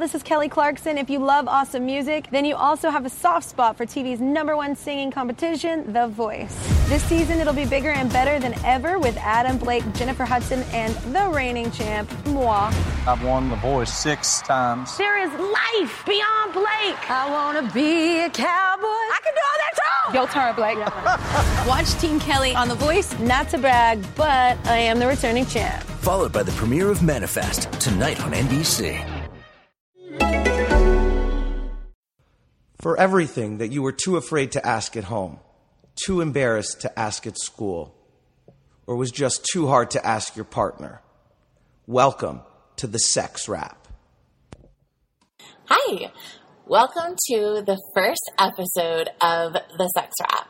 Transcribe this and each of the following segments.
This is Kelly Clarkson. If you love awesome music, then you also have a soft spot for TV's number one singing competition, The Voice. This season, it'll be bigger and better than ever with Adam Blake, Jennifer Hudson, and the reigning champ, moi. I've won The Voice six times. There is life beyond Blake. I want to be a cowboy. I can do all that too. Yo, turn, Blake. Watch Team Kelly on The Voice. Not to brag, but I am the returning champ. Followed by the premiere of Manifest tonight on NBC. For everything that you were too afraid to ask at home, too embarrassed to ask at school, or was just too hard to ask your partner, welcome to the Sex Wrap. Hi, welcome to the first episode of the Sex Wrap.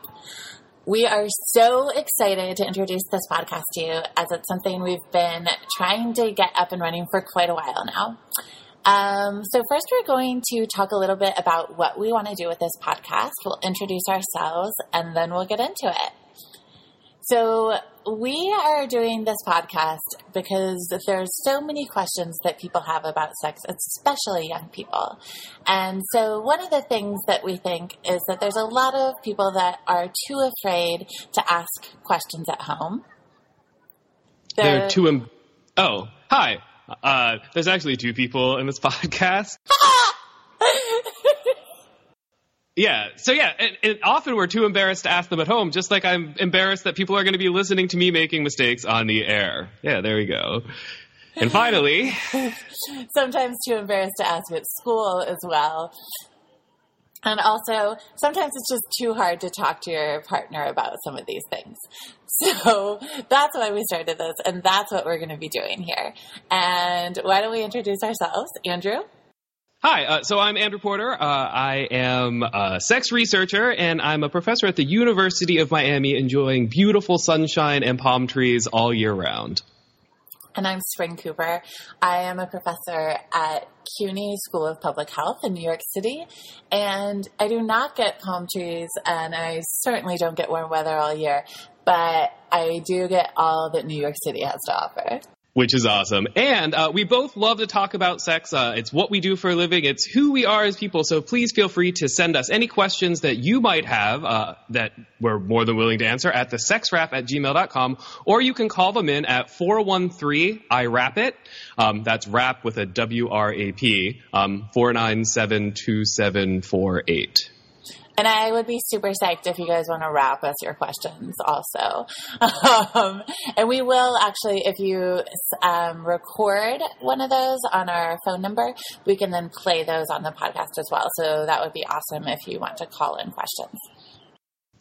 We are so excited to introduce this podcast to you as it's something we've been trying to get up and running for quite a while now. Um, so, first, we're going to talk a little bit about what we want to do with this podcast. We'll introduce ourselves and then we'll get into it. So, we are doing this podcast because there's so many questions that people have about sex, especially young people. And so, one of the things that we think is that there's a lot of people that are too afraid to ask questions at home. They're, They're too. Im- oh, hi. Uh, there's actually two people in this podcast. yeah. So yeah, and, and, often we're too embarrassed to ask them at home, just like I'm embarrassed that people are going to be listening to me making mistakes on the air. Yeah, there we go. And finally, sometimes too embarrassed to ask at school as well. And also, sometimes it's just too hard to talk to your partner about some of these things. So that's why we started this, and that's what we're going to be doing here. And why don't we introduce ourselves? Andrew? Hi, uh, so I'm Andrew Porter. Uh, I am a sex researcher, and I'm a professor at the University of Miami, enjoying beautiful sunshine and palm trees all year round. And I'm Spring Cooper. I am a professor at CUNY School of Public Health in New York City. And I do not get palm trees, and I certainly don't get warm weather all year, but I do get all that New York City has to offer which is awesome. And uh, we both love to talk about sex. Uh, it's what we do for a living. It's who we are as people. So please feel free to send us any questions that you might have uh, that we're more than willing to answer at the sexwrap at gmail.com. Or you can call them in at 413 I wrap it. Um, that's wrap with a W R A P, um, 497 2748. And I would be super psyched if you guys want to wrap us your questions also. Um, and we will actually, if you um, record one of those on our phone number, we can then play those on the podcast as well. So that would be awesome if you want to call in questions.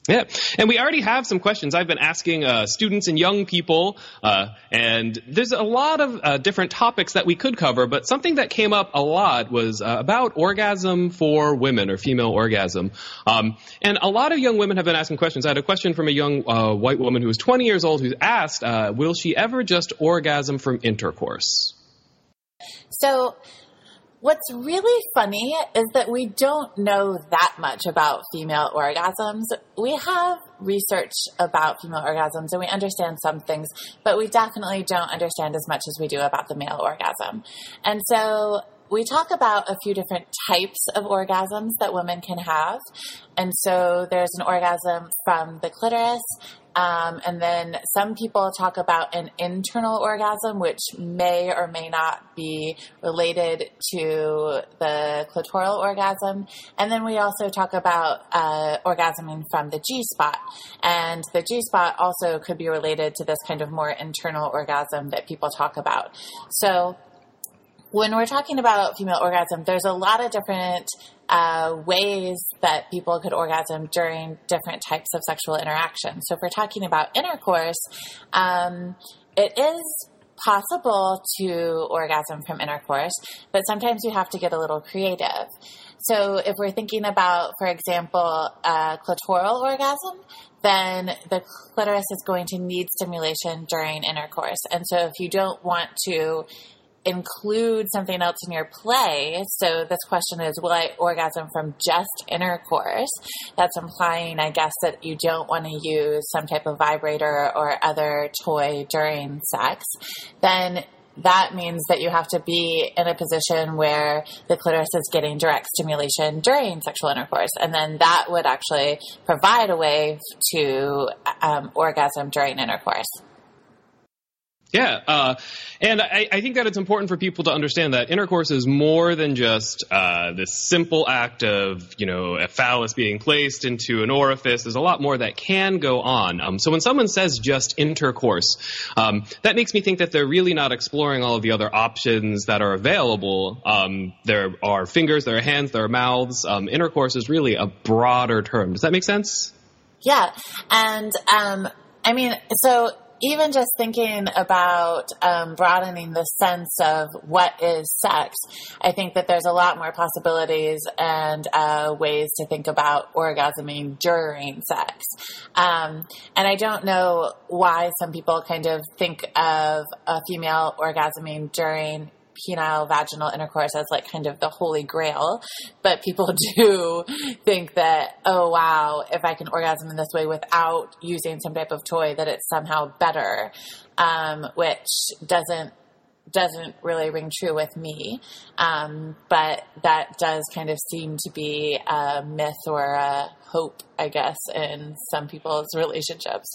Yeah, and we already have some questions. I've been asking uh, students and young people, uh, and there's a lot of uh, different topics that we could cover. But something that came up a lot was uh, about orgasm for women or female orgasm. Um, and a lot of young women have been asking questions. I had a question from a young uh, white woman who was 20 years old who asked, uh, "Will she ever just orgasm from intercourse?" So What's really funny is that we don't know that much about female orgasms. We have research about female orgasms and we understand some things, but we definitely don't understand as much as we do about the male orgasm. And so we talk about a few different types of orgasms that women can have. And so there's an orgasm from the clitoris, um, and then some people talk about an internal orgasm, which may or may not be related to the clitoral orgasm. And then we also talk about uh, orgasming from the G spot. And the G spot also could be related to this kind of more internal orgasm that people talk about. So when we're talking about female orgasm, there's a lot of different uh, ways that people could orgasm during different types of sexual interaction. So if we're talking about intercourse, um, it is possible to orgasm from intercourse, but sometimes you have to get a little creative. So if we're thinking about, for example, a clitoral orgasm, then the clitoris is going to need stimulation during intercourse. And so if you don't want to include something else in your play. So this question is, will I orgasm from just intercourse? That's implying, I guess, that you don't want to use some type of vibrator or other toy during sex. Then that means that you have to be in a position where the clitoris is getting direct stimulation during sexual intercourse. And then that would actually provide a way to um, orgasm during intercourse. Yeah, uh, and I, I, think that it's important for people to understand that intercourse is more than just uh, this simple act of, you know, a phallus being placed into an orifice. There's a lot more that can go on. Um, so when someone says just intercourse, um, that makes me think that they're really not exploring all of the other options that are available. Um, there are fingers, there are hands, there are mouths. Um, intercourse is really a broader term. Does that make sense? Yeah, and um, I mean, so even just thinking about um, broadening the sense of what is sex, I think that there's a lot more possibilities and uh, ways to think about orgasming during sex. Um, and I don't know why some people kind of think of a female orgasming during penile vaginal intercourse as like kind of the holy grail. But people do think that, oh wow, if I can orgasm in this way without using some type of toy, that it's somehow better, um, which doesn't doesn't really ring true with me. Um, but that does kind of seem to be a myth or a hope, I guess, in some people's relationships.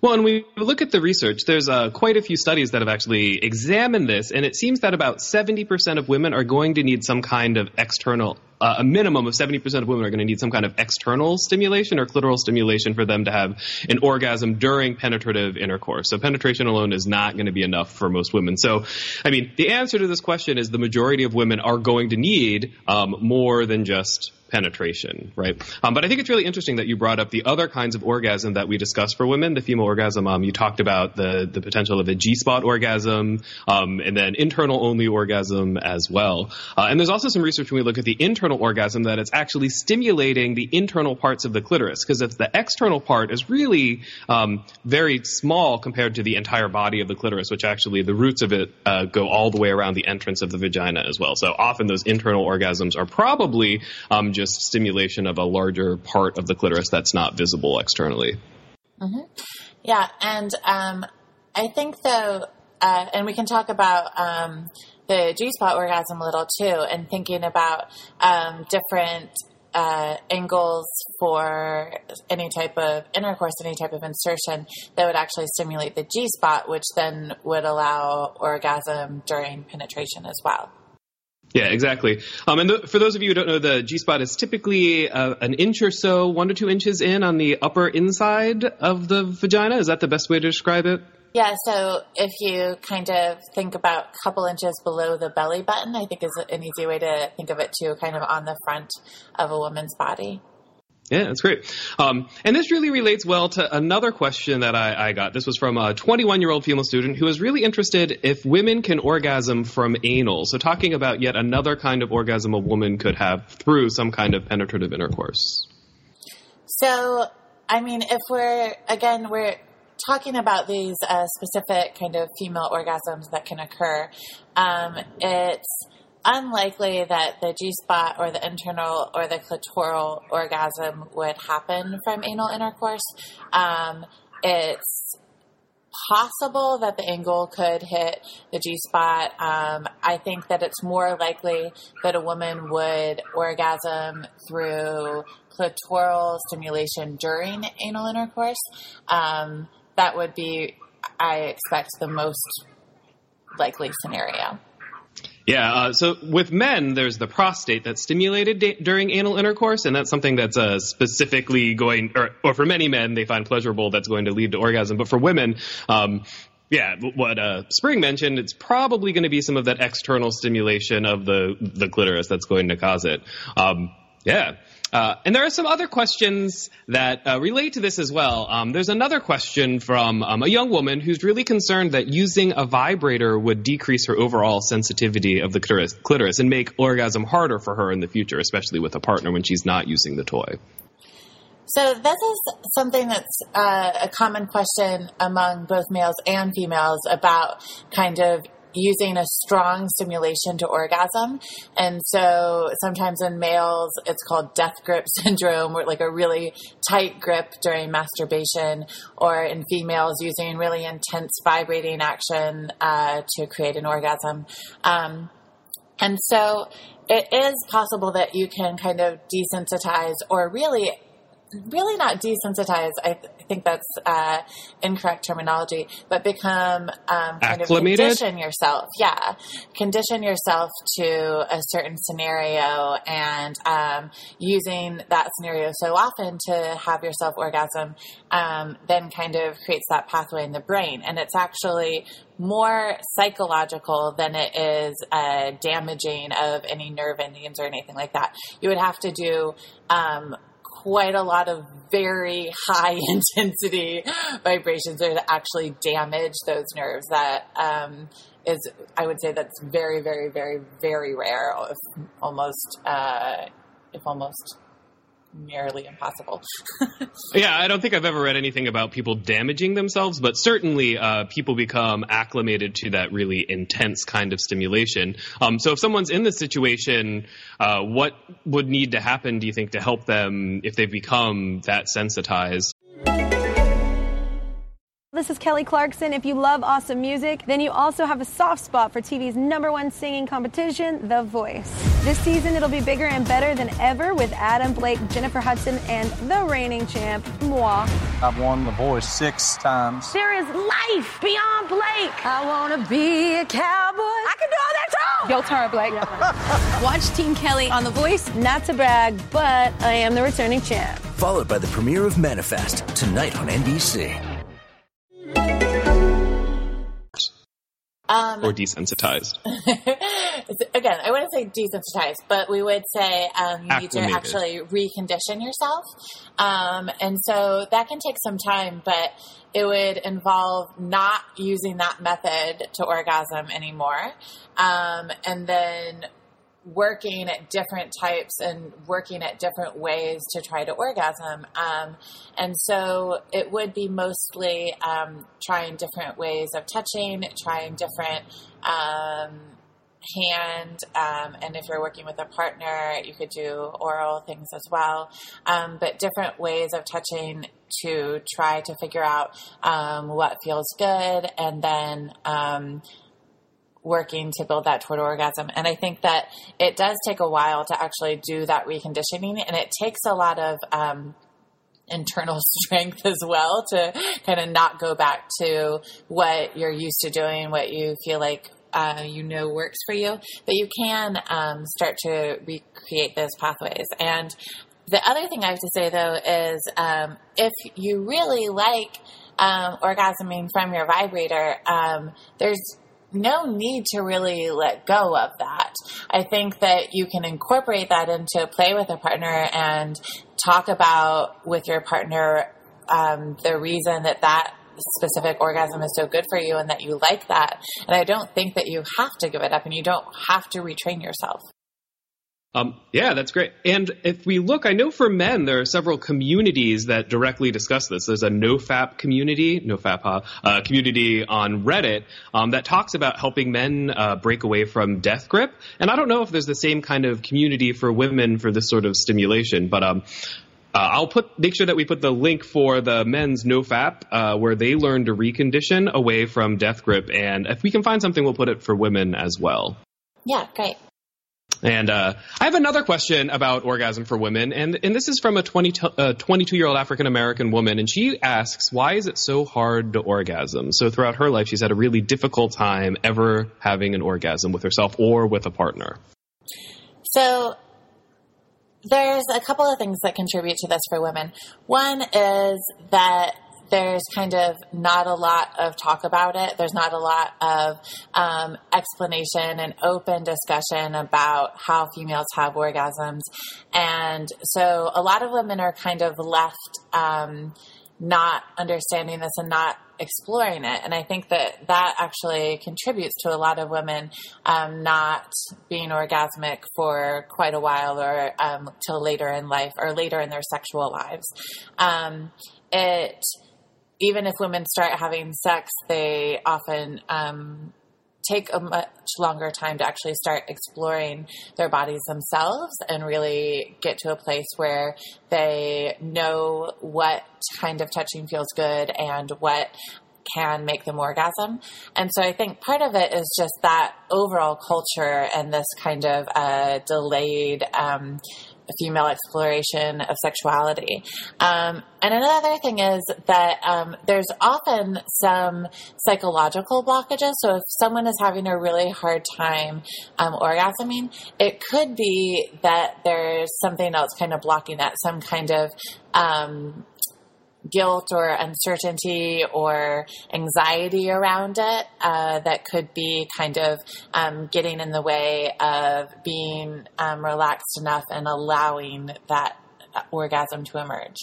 Well, and we look at the research, there's uh, quite a few studies that have actually examined this, and it seems that about 70% of women are going to need some kind of external, uh, a minimum of 70% of women are going to need some kind of external stimulation or clitoral stimulation for them to have an orgasm during penetrative intercourse. So penetration alone is not going to be enough for most women. So, I mean, the answer to this question is the majority of women are going to need um, more than just penetration, right? Um, but I think it's really interesting that you brought up the other kinds of orgasm that we discussed for women. The female orgasm, um, you talked about the the potential of a G spot orgasm, um, and then internal only orgasm as well. Uh, and there's also some research when we look at the internal orgasm that it's actually stimulating the internal parts of the clitoris because it's the external part is really um, very small compared to the entire body of the clitoris, which actually the roots of it uh, go all the way around the entrance of the vagina as well. So often those internal orgasms are probably um, just stimulation of a larger part of the clitoris that's not visible externally. Mm-hmm. Yeah, and um, I think though, uh, and we can talk about um, the G spot orgasm a little too, and thinking about um, different uh, angles for any type of intercourse, any type of insertion that would actually stimulate the G spot, which then would allow orgasm during penetration as well. Yeah, exactly. Um, and th- for those of you who don't know, the G spot is typically uh, an inch or so, one to two inches in on the upper inside of the vagina. Is that the best way to describe it? Yeah, so if you kind of think about a couple inches below the belly button, I think is an easy way to think of it too, kind of on the front of a woman's body. Yeah, that's great. Um, and this really relates well to another question that I, I got. This was from a 21 year old female student who was really interested if women can orgasm from anal. So, talking about yet another kind of orgasm a woman could have through some kind of penetrative intercourse. So, I mean, if we're, again, we're talking about these uh, specific kind of female orgasms that can occur, um, it's unlikely that the G spot or the internal or the clitoral orgasm would happen from anal intercourse. Um, it's possible that the angle could hit the G spot. Um, I think that it's more likely that a woman would orgasm through clitoral stimulation during anal intercourse. Um, that would be, I expect, the most likely scenario. Yeah, uh, so with men, there's the prostate that's stimulated da- during anal intercourse, and that's something that's uh, specifically going, or, or for many men, they find pleasurable that's going to lead to orgasm. But for women, um, yeah, what uh, Spring mentioned, it's probably going to be some of that external stimulation of the the clitoris that's going to cause it. Um, yeah. Uh, and there are some other questions that uh, relate to this as well. Um, there's another question from um, a young woman who's really concerned that using a vibrator would decrease her overall sensitivity of the clitoris, clitoris and make orgasm harder for her in the future, especially with a partner when she's not using the toy. So this is something that's uh, a common question among both males and females about kind of using a strong stimulation to orgasm. And so sometimes in males, it's called death grip syndrome, or like a really tight grip during masturbation, or in females, using really intense vibrating action uh, to create an orgasm. Um, and so it is possible that you can kind of desensitize or really really not desensitize. I, th- I think that's uh, incorrect terminology, but become um, kind Acclimated? of condition yourself. Yeah, condition yourself to a certain scenario, and um, using that scenario so often to have yourself orgasm, um, then kind of creates that pathway in the brain, and it's actually more psychological than it is uh, damaging of any nerve endings or anything like that. You would have to do um, quite a lot of very high intensity vibrations that actually damage those nerves. That um, is, I would say, that's very, very, very, very rare. If almost, uh, if almost nearly impossible. Yeah, I don't think I've ever read anything about people damaging themselves, but certainly uh, people become acclimated to that really intense kind of stimulation. Um, so if someone's in this situation, uh, what would need to happen, do you think, to help them if they've become that sensitized? This is Kelly Clarkson. If you love awesome music, then you also have a soft spot for TV's number one singing competition, The Voice. This season, it'll be bigger and better than ever with Adam Blake, Jennifer Hudson, and the reigning champ, moi. I've won The Voice six times. There is life beyond Blake. I want to be a cowboy. I can do all that too. Yo, Tara Blake. Watch Team Kelly on The Voice. Not to brag, but I am the returning champ. Followed by the premiere of Manifest tonight on NBC. Um, Or desensitized? again, I wouldn't say desensitized, but we would say um, you need to actually recondition yourself. Um, and so that can take some time, but it would involve not using that method to orgasm anymore. Um, and then working at different types and working at different ways to try to orgasm. Um, and so it would be mostly um, trying different ways of touching, trying different um, hand, um, and if you're working with a partner, you could do oral things as well. Um, but different ways of touching to try to figure out um, what feels good, and then um, working to build that toward orgasm. And I think that it does take a while to actually do that reconditioning, and it takes a lot of um, internal strength as well to kind of not go back to what you're used to doing, what you feel like. Uh, you know works for you, but you can um, start to recreate those pathways. And the other thing I have to say though is um, if you really like um, orgasming from your vibrator, um, there's no need to really let go of that. I think that you can incorporate that into play with a partner and talk about with your partner um, the reason that that specific orgasm is so good for you and that you like that. And I don't think that you have to give it up and you don't have to retrain yourself. Um, yeah, that's great. And if we look, I know for men there are several communities that directly discuss this. There's a NoFap community, NoFap huh, uh, community on Reddit um, that talks about helping men uh, break away from death grip. And I don't know if there's the same kind of community for women for this sort of stimulation, but um, uh, I'll put make sure that we put the link for the men's NoFap uh, where they learn to recondition away from death grip. And if we can find something, we'll put it for women as well. Yeah, great. And uh, I have another question about orgasm for women, and and this is from a 20, uh, 22 year old African American woman, and she asks, why is it so hard to orgasm? So throughout her life, she's had a really difficult time ever having an orgasm with herself or with a partner. So there's a couple of things that contribute to this for women. One is that there's kind of not a lot of talk about it. There's not a lot of um, explanation and open discussion about how females have orgasms. And so a lot of women are kind of left um, not understanding this and not exploring it. And I think that that actually contributes to a lot of women um, not being orgasmic for quite a while or um, till later in life or later in their sexual lives. Um, it even if women start having sex, they often um, take a much longer time to actually start exploring their bodies themselves and really get to a place where they know what kind of touching feels good and what can make them orgasm. And so I think part of it is just that overall culture and this kind of uh, delayed um, female exploration of sexuality. Um, and another thing is that um, there's often some psychological blockages. So if someone is having a really hard time um, orgasming, it could be that there's something else kind of blocking that, some kind of um, guilt or uncertainty or anxiety around it uh, that could be kind of um, getting in the way of being um, relaxed enough and allowing that orgasm to emerge.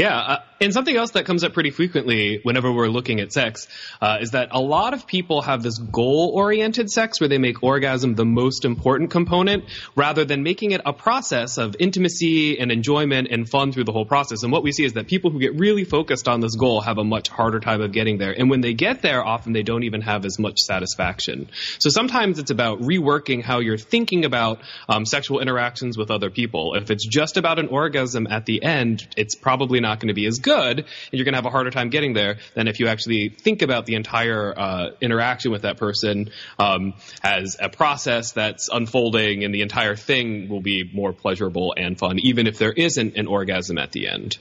Yeah, uh, and something else that comes up pretty frequently whenever we're looking at sex uh, is that a lot of people have this goal-oriented sex where they make orgasm the most important component rather than making it a process of intimacy and enjoyment and fun through the whole process. And what we see is that people who get really focused on this goal have a much harder time of getting there. And when they get there, often they don't even have as much satisfaction. So sometimes it's about reworking how you're thinking about um, sexual interactions with other people. If it's just about an orgasm at the end, it's probably not going to be as good, and you're going to have a harder time getting there than if you actually think about the entire uh, interaction with that person um, as a process that's unfolding, and the entire thing will be more pleasurable and fun, even if there isn't an orgasm at the end.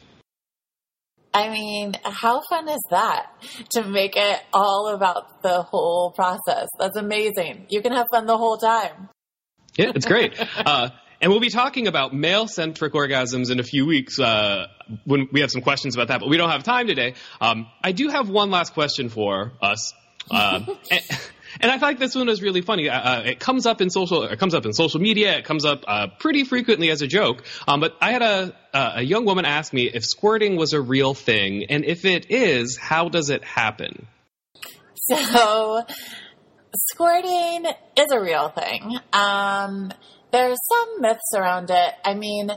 I mean, how fun is that to make it all about the whole process? That's amazing. You can have fun the whole time. Yeah, it's great. uh, and we'll be talking about male centric orgasms in a few weeks uh, when we have some questions about that, but we don't have time today. Um, I do have one last question for us. Uh, and, and, I thought this one was really funny. Uh, uh, it comes up in social, it comes up in social media. It comes up uh, pretty frequently as a joke. Um, but I had a a young woman ask me if squirting was a real thing, and if it is, how does it happen? So, squirting is a real thing. Um, there's some myths around it. I mean,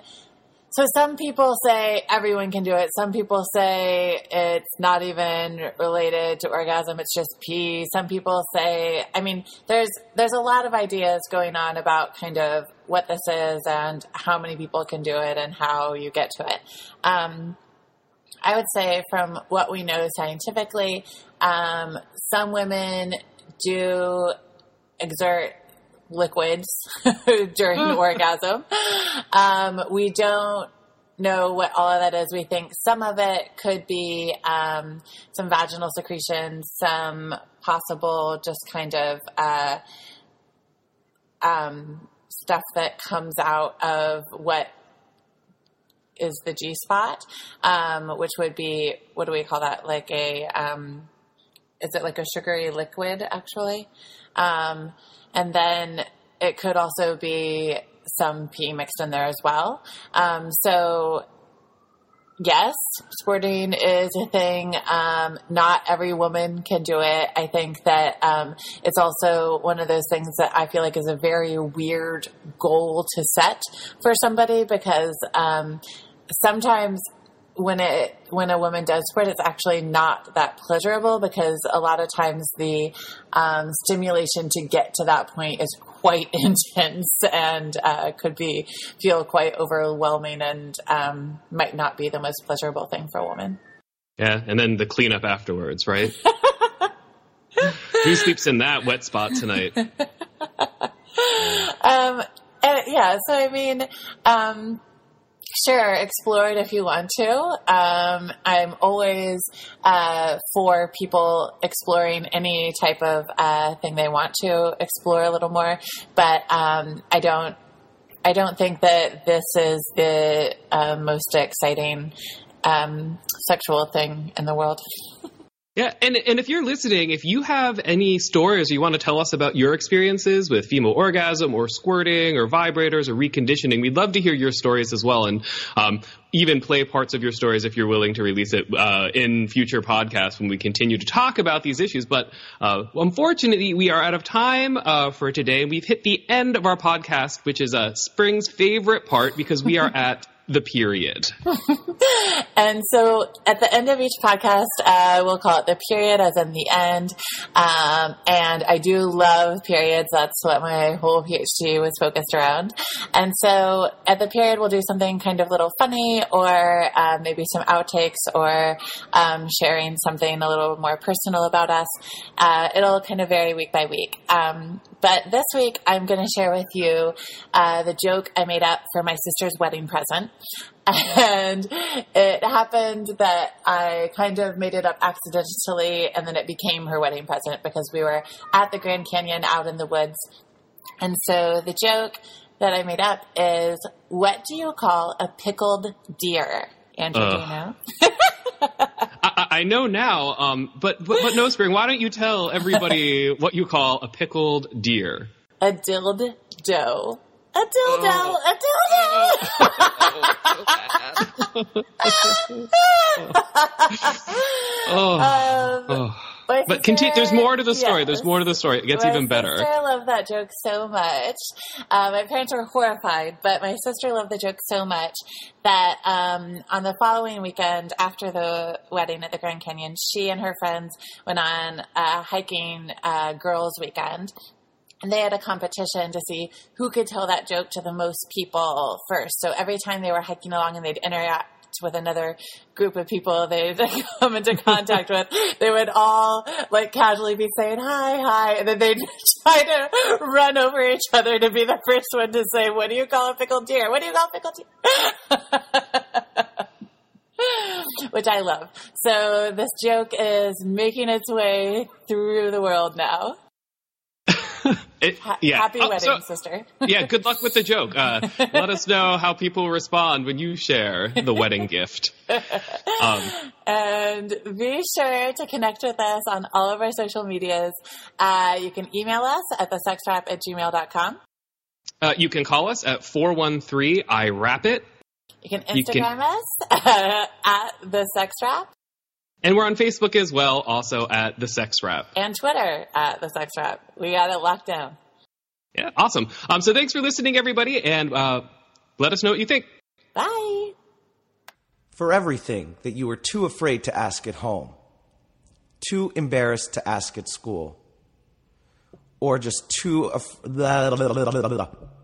so some people say everyone can do it. Some people say it's not even related to orgasm. It's just pee. Some people say, I mean, there's, there's a lot of ideas going on about kind of what this is and how many people can do it and how you get to it. Um, I would say from what we know scientifically, um, some women do exert liquids during the orgasm. Um, we don't know what all of that is. We think some of it could be um, some vaginal secretion, some possible just kind of uh, um, stuff that comes out of what is the G spot, um, which would be what do we call that? Like a um, is it like a sugary liquid actually? Um, and then it could also be some pee mixed in there as well. Um, so yes, squirting is a thing. Um, not every woman can do it. I think that um, it's also one of those things that I feel like is a very weird goal to set for somebody because um, sometimes when it when a woman does squirt, it's actually not that pleasurable because a lot of times the um, stimulation to get to that point is quite intense and uh, could be feel quite overwhelming and um, might not be the most pleasurable thing for a woman. Yeah, and then the cleanup afterwards, right? Who sleeps in that wet spot tonight? um, and yeah, so I mean. Um, Sure, explore it if you want to. Um, I'm always uh, for people exploring any type of uh, thing they want to explore a little more, but um, I don't. I don't think that this is the uh, most exciting um, sexual thing in the world. Yeah, and and if you're listening, if you have any stories you want to tell us about your experiences with female orgasm or squirting or vibrators or reconditioning, we'd love to hear your stories as well, and um, even play parts of your stories if you're willing to release it uh, in future podcasts when we continue to talk about these issues. But uh, unfortunately, we are out of time uh, for today. We've hit the end of our podcast, which is uh, Spring's favorite part because we are at the period. and so at the end of each podcast, uh, we'll call it the period, as in the end. Um, and I do love periods. That's what my whole PhD was focused around. And so at the period, we'll do something kind of little funny, or uh, maybe some outtakes, or um, sharing something a little more personal about us. Uh, it'll kind of vary week by week. Um, but this week, I'm going to share with you uh, the joke I made up for my sister's wedding present. And it happened that I kind of made it up accidentally, and then it became her wedding present because we were at the Grand Canyon out in the woods. And so the joke that I made up is what do you call a pickled deer? Andrew, do you know? I, I know now, um, but, but but no, Spring. Why don't you tell everybody what you call a pickled deer? a dildo. A dildo, a dildo. Oh, Um, oh. But continue. There's more to the story. yes. There's more to the story. It gets my even better. I love that joke so much. Uh, my parents were horrified, but my sister loved the joke so much that um, on the following weekend after the wedding at the Grand Canyon, she and her friends went on a hiking uh, girls' weekend. And they had a competition to see who could tell that joke to the most people first. So every time they were hiking along and they'd interact with another group of people they'd come into contact with, they would all like casually be saying hi, hi, and then they'd try to run over each other to be the first one to say, "What do you call a pickled deer? What do you call a pickled deer?" Which I love. So this joke is making its way through the world now. It- Ha- yeah. Happy Oh, wedding, so- sister. yeah. Good luck with the joke. Uh, let us know how people respond when you share the wedding gift. Um, And be sure to connect with us on all of our social medias. Uh, you can email us at thesexwrap at gmail.com. uh, you can call us at 413 I Wrap It. You can You can- Instagram us uh, at the sex wrap And we're on Facebook as well, also at The Sex Wrap. and Twitter at the sex wrap. We got it locked down. Yeah, awesome. Um, so thanks for listening, everybody, and uh, let us know what you think. Bye. For everything that you were too afraid to ask at home, too embarrassed to ask at school, or just too. Af-